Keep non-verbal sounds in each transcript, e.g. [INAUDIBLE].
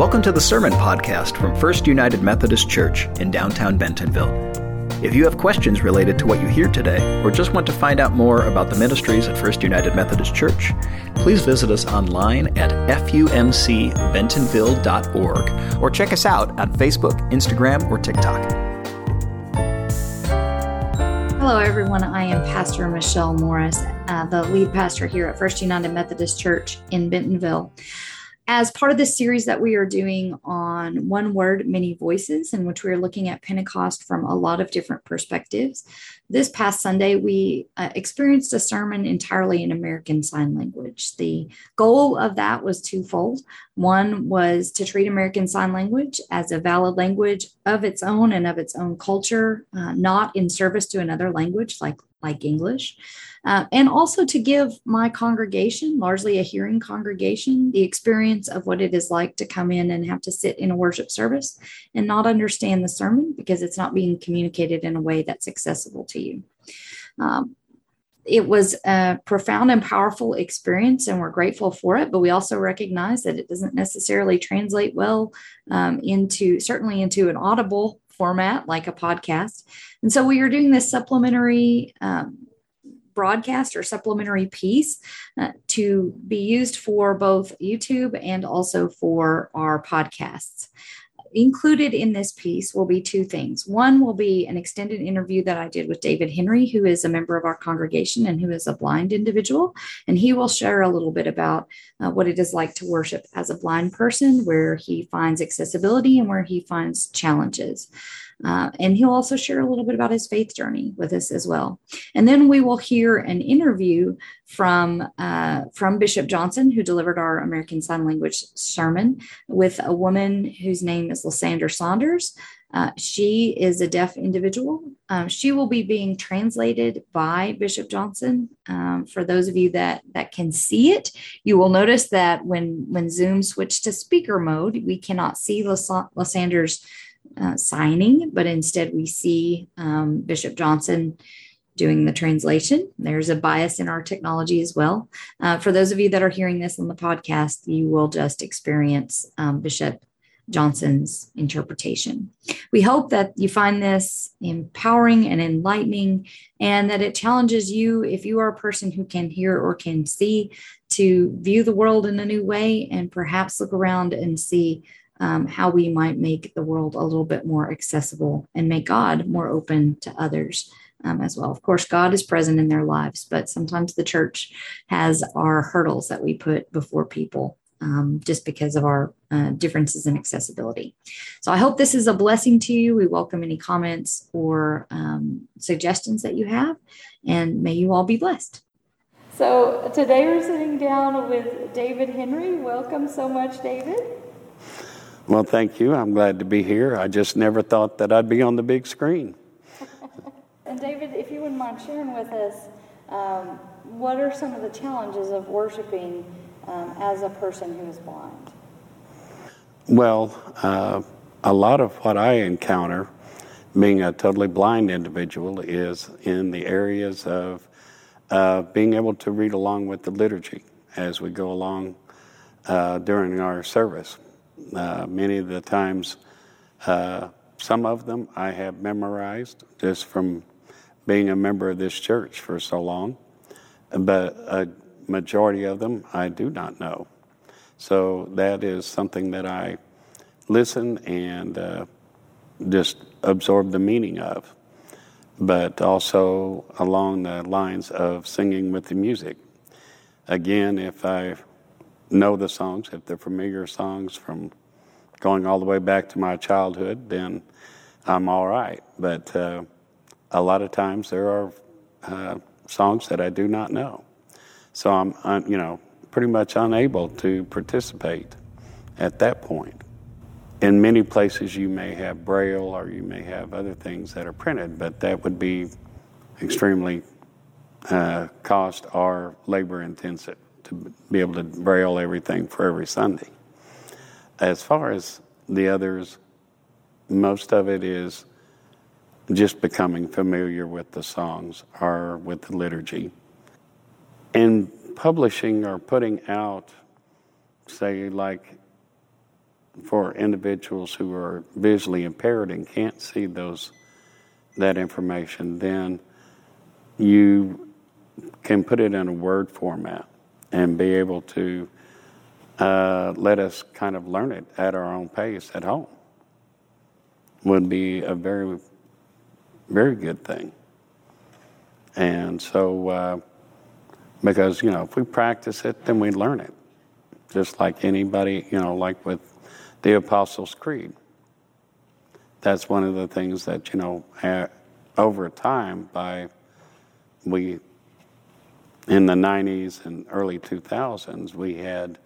Welcome to the Sermon Podcast from First United Methodist Church in downtown Bentonville. If you have questions related to what you hear today, or just want to find out more about the ministries at First United Methodist Church, please visit us online at fumcbentonville.org or check us out on Facebook, Instagram, or TikTok. Hello, everyone. I am Pastor Michelle Morris, uh, the lead pastor here at First United Methodist Church in Bentonville as part of this series that we are doing on One Word, Many Voices, in which we are looking at Pentecost from a lot of different perspectives. This past Sunday, we uh, experienced a sermon entirely in American Sign Language. The goal of that was twofold. One was to treat American Sign Language as a valid language of its own and of its own culture, uh, not in service to another language like, like English uh, and also to give my congregation, largely a hearing congregation, the experience of what it is like to come in and have to sit in a worship service and not understand the sermon because it's not being communicated in a way that's accessible to you. Um, it was a profound and powerful experience, and we're grateful for it. But we also recognize that it doesn't necessarily translate well um, into certainly into an audible format like a podcast. And so we are doing this supplementary um, broadcast or supplementary piece uh, to be used for both YouTube and also for our podcasts. Included in this piece will be two things. One will be an extended interview that I did with David Henry, who is a member of our congregation and who is a blind individual. And he will share a little bit about uh, what it is like to worship as a blind person, where he finds accessibility and where he finds challenges. Uh, and he'll also share a little bit about his faith journey with us as well. And then we will hear an interview from uh, from Bishop Johnson, who delivered our American Sign Language sermon, with a woman whose name is Lysander Saunders. Uh, she is a deaf individual. Um, she will be being translated by Bishop Johnson. Um, for those of you that that can see it, you will notice that when when Zoom switched to speaker mode, we cannot see Lysander's uh, signing, but instead we see um, Bishop Johnson doing the translation. There's a bias in our technology as well. Uh, for those of you that are hearing this on the podcast, you will just experience um, Bishop Johnson's interpretation. We hope that you find this empowering and enlightening, and that it challenges you, if you are a person who can hear or can see, to view the world in a new way and perhaps look around and see um, how we might make the world a little bit more accessible and make God more open to others um, as well. Of course, God is present in their lives, but sometimes the church has our hurdles that we put before people um, just because of our uh, differences in accessibility. So I hope this is a blessing to you. We welcome any comments or um, suggestions that you have, and may you all be blessed. So today we're sitting down with David Henry. Welcome so much, David. Well, thank you. I'm glad to be here. I just never thought that I'd be on the big screen. [LAUGHS] and David, if you wouldn't mind sharing with us, um, what are some of the challenges of worshiping um, as a person who is blind? Well, uh, a lot of what I encounter being a totally blind individual is in the areas of uh, being able to read along with the liturgy as we go along uh, during our service. Uh, many of the times, uh, some of them I have memorized just from being a member of this church for so long, but a majority of them I do not know. So that is something that I listen and uh, just absorb the meaning of, but also along the lines of singing with the music. Again, if I know the songs, if they're familiar songs from going all the way back to my childhood, then I'm all right. But uh, a lot of times there are uh, songs that I do not know. So I'm, I'm, you know, pretty much unable to participate at that point. In many places, you may have braille or you may have other things that are printed, but that would be extremely uh, cost or labor intensive to be able to braille everything for every Sunday. As far as the others, most of it is just becoming familiar with the songs or with the liturgy. And publishing or putting out, say, like for individuals who are visually impaired and can't see those that information, then you can put it in a word format and be able to uh, let us kind of learn it at our own pace at home would be a very, very good thing. And so, uh, because, you know, if we practice it, then we learn it. Just like anybody, you know, like with the Apostles' Creed. That's one of the things that, you know, over time, by we, in the 90s and early 2000s, we had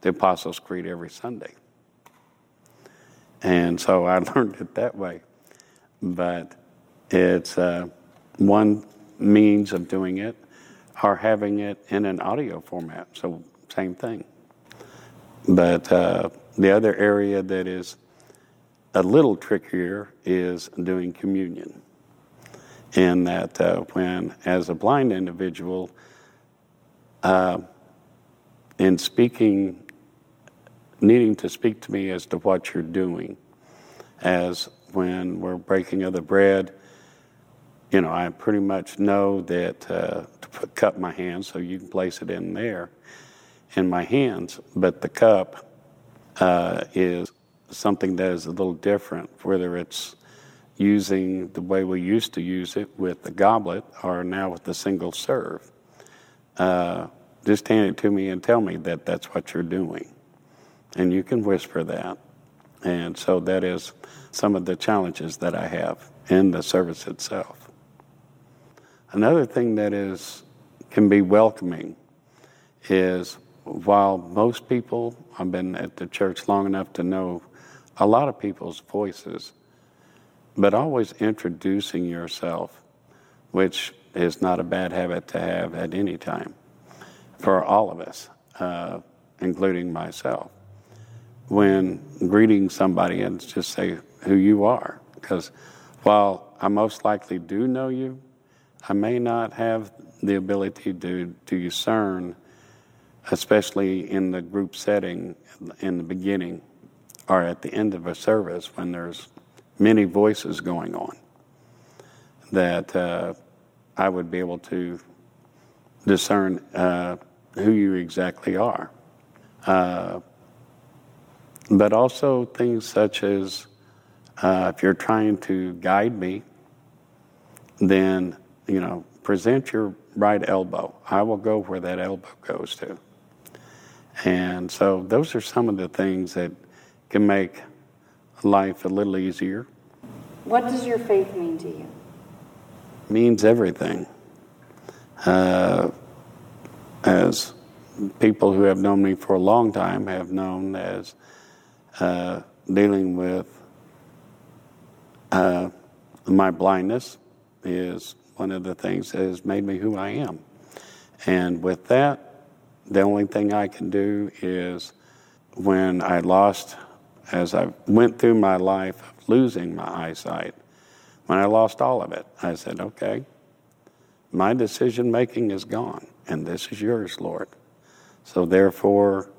the Apostles' Creed every Sunday. And so I [LAUGHS] learned it that way. But it's uh, one means of doing it, or having it in an audio format. So, same thing. But uh, the other area that is a little trickier is doing communion. In that, uh, when, as a blind individual, uh, in speaking, needing to speak to me as to what you're doing, as when we're breaking of the bread, you know, I pretty much know that uh, to put, cup my hands, so you can place it in there in my hands, but the cup uh, is something that is a little different, whether it's using the way we used to use it with the goblet or now with the single serve. Uh, just hand it to me and tell me that that's what you're doing. And you can whisper that. And so that is some of the challenges that I have in the service itself. Another thing that is can be welcoming is while most people, I've been at the church long enough to know a lot of people's voices, but always introducing yourself, which is not a bad habit to have at any time for all of us, uh, including myself. When greeting somebody and just say who you are, because while I most likely do know you, I may not have the ability to, to discern especially in the group setting in the beginning or at the end of a service when there's many voices going on, that uh, I would be able to discern uh, who you exactly are. Uh, but also things such as uh, if you're trying to guide me, then, you know, present your right elbow. I will go where that elbow goes to. And so those are some of the things that can make life a little easier. What does your faith mean to you? Means everything. Uh, as people who have known me for a long time have known as uh, dealing with uh, my blindness is one of the things that has made me who I am. And with that, the only thing I can do is when I lost, as I went through my life of losing my eyesight, when I lost all of it, I said, okay, my decision making is gone, and this is yours, Lord. So therefore,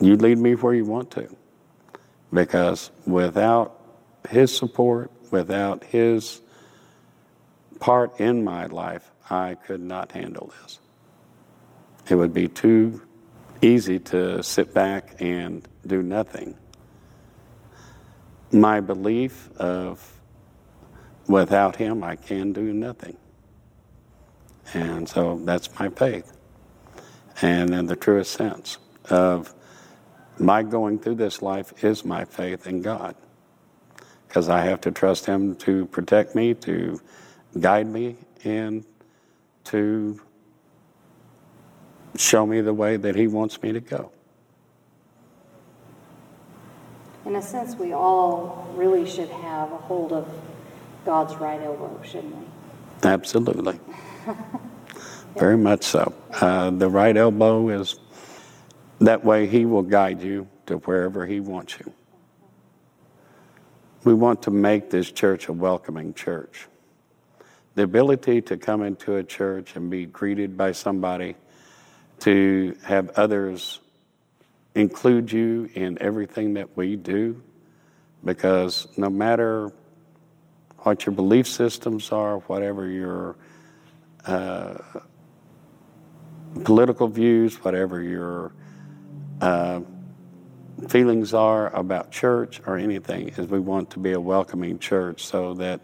you lead me where you want to. Because without His support, without His part in my life, I could not handle this. It would be too easy to sit back and do nothing. My belief of without him, I can do nothing. And so that's my faith. And in the truest sense of my going through this life is my faith in God. Because I have to trust Him to protect me, to guide me, and to show me the way that He wants me to go. In a sense, we all really should have a hold of God's right elbow, shouldn't we? Absolutely. [LAUGHS] Very much so. Uh, the right elbow is that way He will guide you to wherever He wants you. We want to make this church a welcoming church. The ability to come into a church and be greeted by somebody to have others include you in everything that we do because no matter what your belief systems are, whatever your uh, political views, whatever your uh, feelings are about church or anything, is we want to be a welcoming church so that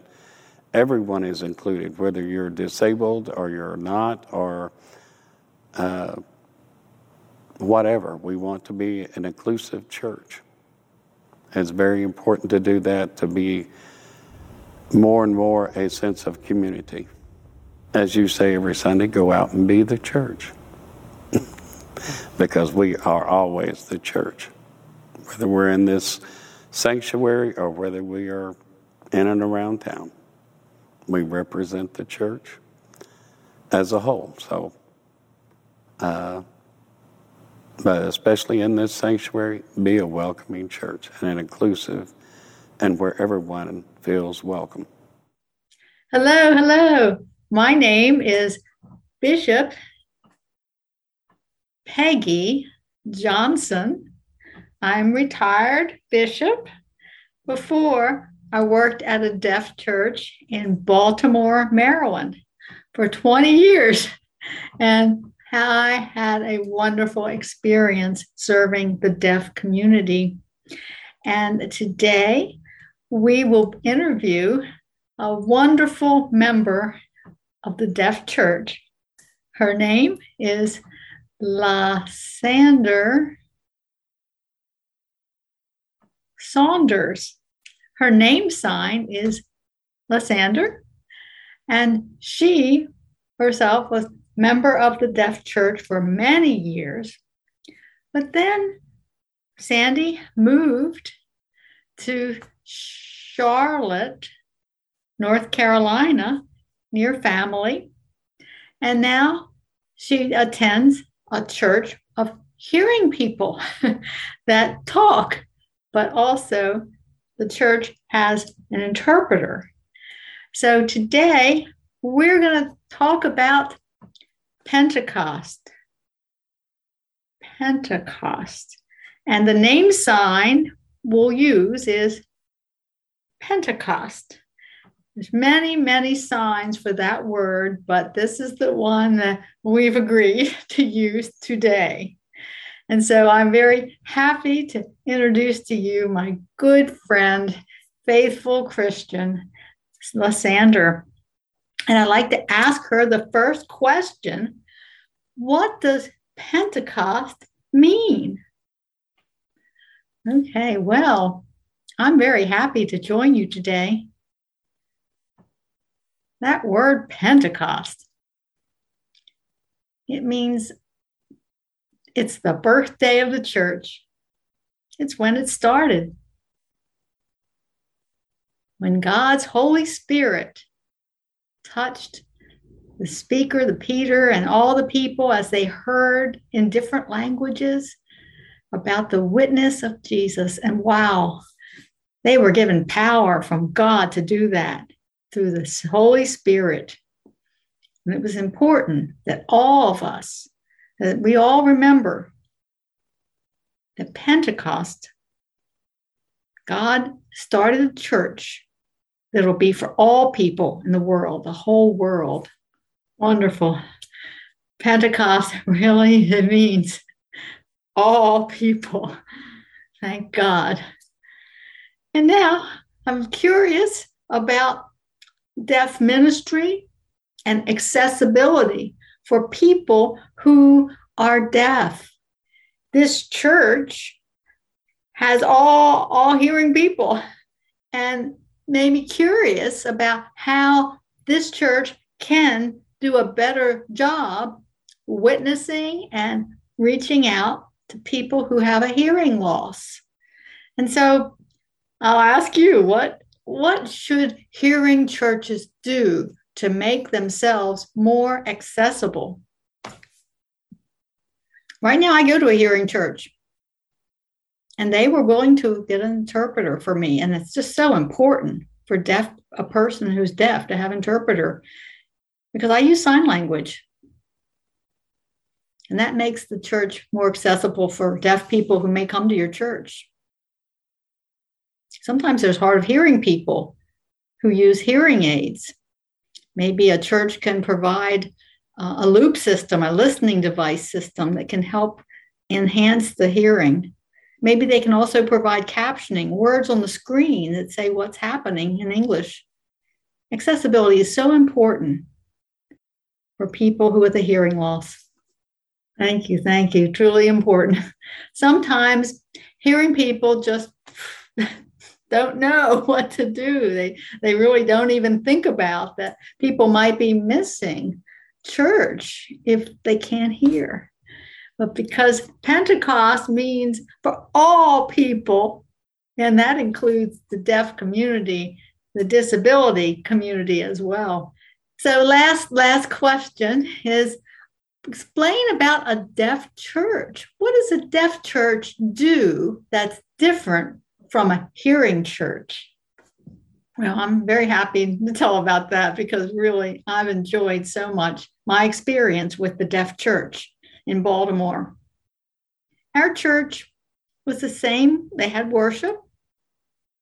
everyone is included, whether you're disabled or you're not, or uh, whatever. We want to be an inclusive church. It's very important to do that, to be more and more a sense of community. As you say every Sunday, go out and be the church. [LAUGHS] because we are always the church. Whether we're in this sanctuary or whether we are in and around town, we represent the church as a whole. So, uh, but especially in this sanctuary, be a welcoming church and an inclusive and where everyone feels welcome. Hello, hello. My name is Bishop Peggy Johnson. I'm retired bishop. Before, I worked at a deaf church in Baltimore, Maryland for 20 years. And I had a wonderful experience serving the deaf community. And today we will interview a wonderful member of the deaf church. Her name is Lysander Saunders. Her name sign is Lysander, and she herself was member of the Deaf Church for many years. But then Sandy moved to Charlotte, North Carolina, near family. And now she attends a church of hearing people [LAUGHS] that talk, but also the church has an interpreter. So today we're going to talk about Pentecost. Pentecost. And the name sign we'll use is Pentecost. There's many, many signs for that word, but this is the one that we've agreed [LAUGHS] to use today. And so I'm very happy to introduce to you my good friend, faithful Christian, Lysander. And I'd like to ask her the first question What does Pentecost mean? Okay, well, I'm very happy to join you today. That word Pentecost, it means it's the birthday of the church. It's when it started. When God's Holy Spirit touched the speaker, the Peter, and all the people as they heard in different languages about the witness of Jesus. And wow, they were given power from God to do that through the Holy Spirit. And it was important that all of us, that we all remember that Pentecost, God started a church that'll be for all people in the world, the whole world. Wonderful. Pentecost [LAUGHS] really it means all people. Thank God. And now I'm curious about deaf ministry and accessibility for people who are deaf. This church has all all hearing people and made me curious about how this church can do a better job witnessing and reaching out to people who have a hearing loss. And so I'll ask you what what should hearing churches do to make themselves more accessible? Right now I go to a hearing church and they were willing to get an interpreter for me and it's just so important for deaf a person who's deaf to have interpreter because I use sign language. And that makes the church more accessible for deaf people who may come to your church. Sometimes there's hard of hearing people who use hearing aids. Maybe a church can provide uh, a loop system, a listening device system that can help enhance the hearing. Maybe they can also provide captioning, words on the screen that say what's happening in English. Accessibility is so important for people who with a hearing loss. Thank you, thank you. Truly important. [LAUGHS] Sometimes hearing people just don't know [LAUGHS] what to do. They they really don't even think about that people might be missing church if they can't hear. But because Pentecost means for all people, and that includes the deaf community, the disability community as well. So last last question is explain about a deaf church. What does a deaf church do that's different from a hearing church? Well, I'm very happy to tell about that because really I've enjoyed so much my experience with the deaf church in Baltimore. Our church was the same, they had worship,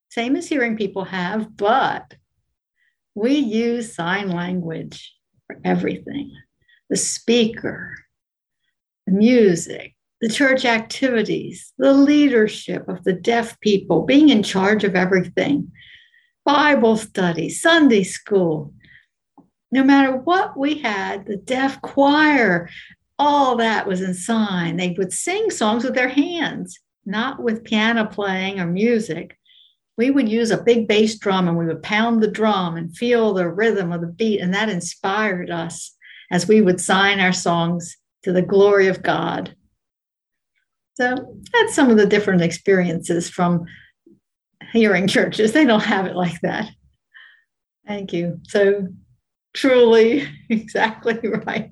same as hearing people have, but we use sign language for everything the speaker, the music, the church activities, the leadership of the deaf people, being in charge of everything, Bible study, Sunday school. No matter what we had, the deaf choir, all that was in sign. They would sing songs with their hands, not with piano playing or music. We would use a big bass drum and we would pound the drum and feel the rhythm of the beat, and that inspired us as we would sign our songs to the glory of God. Uh, so that's some of the different experiences from hearing churches. They don't have it like that. Thank you. So truly, [LAUGHS] exactly right.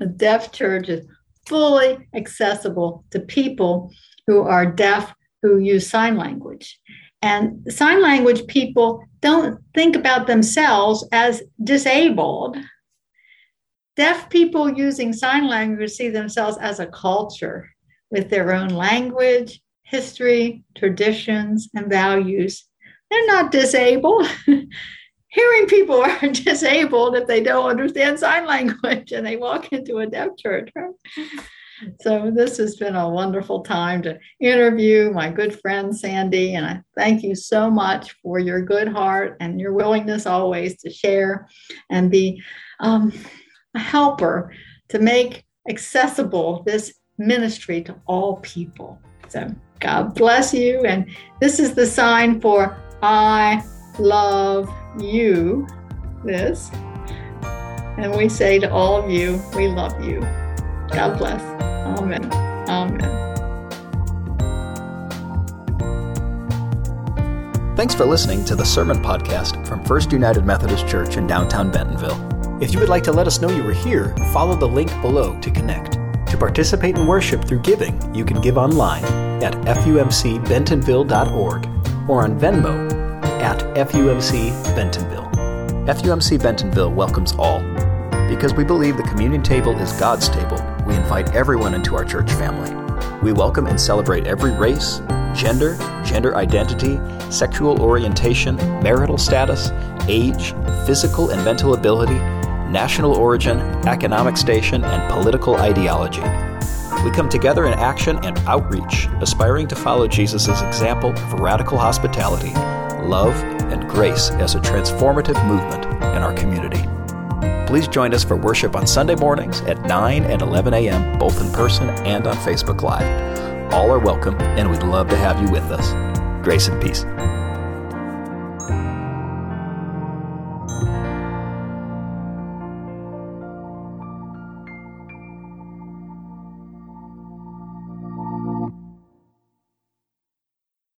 A deaf church is fully accessible to people who are deaf who use sign language. And sign language people don't think about themselves as disabled Deaf people using sign language see themselves as a culture with their own language, history, traditions, and values. They're not disabled. [LAUGHS] Hearing people [LAUGHS] are disabled if they don't understand sign language and they walk into a deaf church. So, this has been a wonderful time to interview my good friend Sandy. And I thank you so much for your good heart and your willingness always to share and be. Um, a helper to make accessible this ministry to all people. So God bless you. And this is the sign for I love you. This. And we say to all of you, we love you. God bless. Amen. Amen. Thanks for listening to the Sermon Podcast from First United Methodist Church in downtown Bentonville. If you would like to let us know you were here, follow the link below to connect. To participate in worship through giving, you can give online at fumcbentonville.org or on Venmo at FUMC Bentonville. FUMC Bentonville welcomes all. Because we believe the communion table is God's table, we invite everyone into our church family. We welcome and celebrate every race, gender, gender identity, sexual orientation, marital status, age, physical and mental ability, national origin, economic station, and political ideology. We come together in action and outreach, aspiring to follow Jesus' example of radical hospitality, love, and grace as a transformative movement in our community. Please join us for worship on Sunday mornings at 9 and 11 a.m., both in person and on Facebook Live. All are welcome, and we'd love to have you with us. Grace and peace.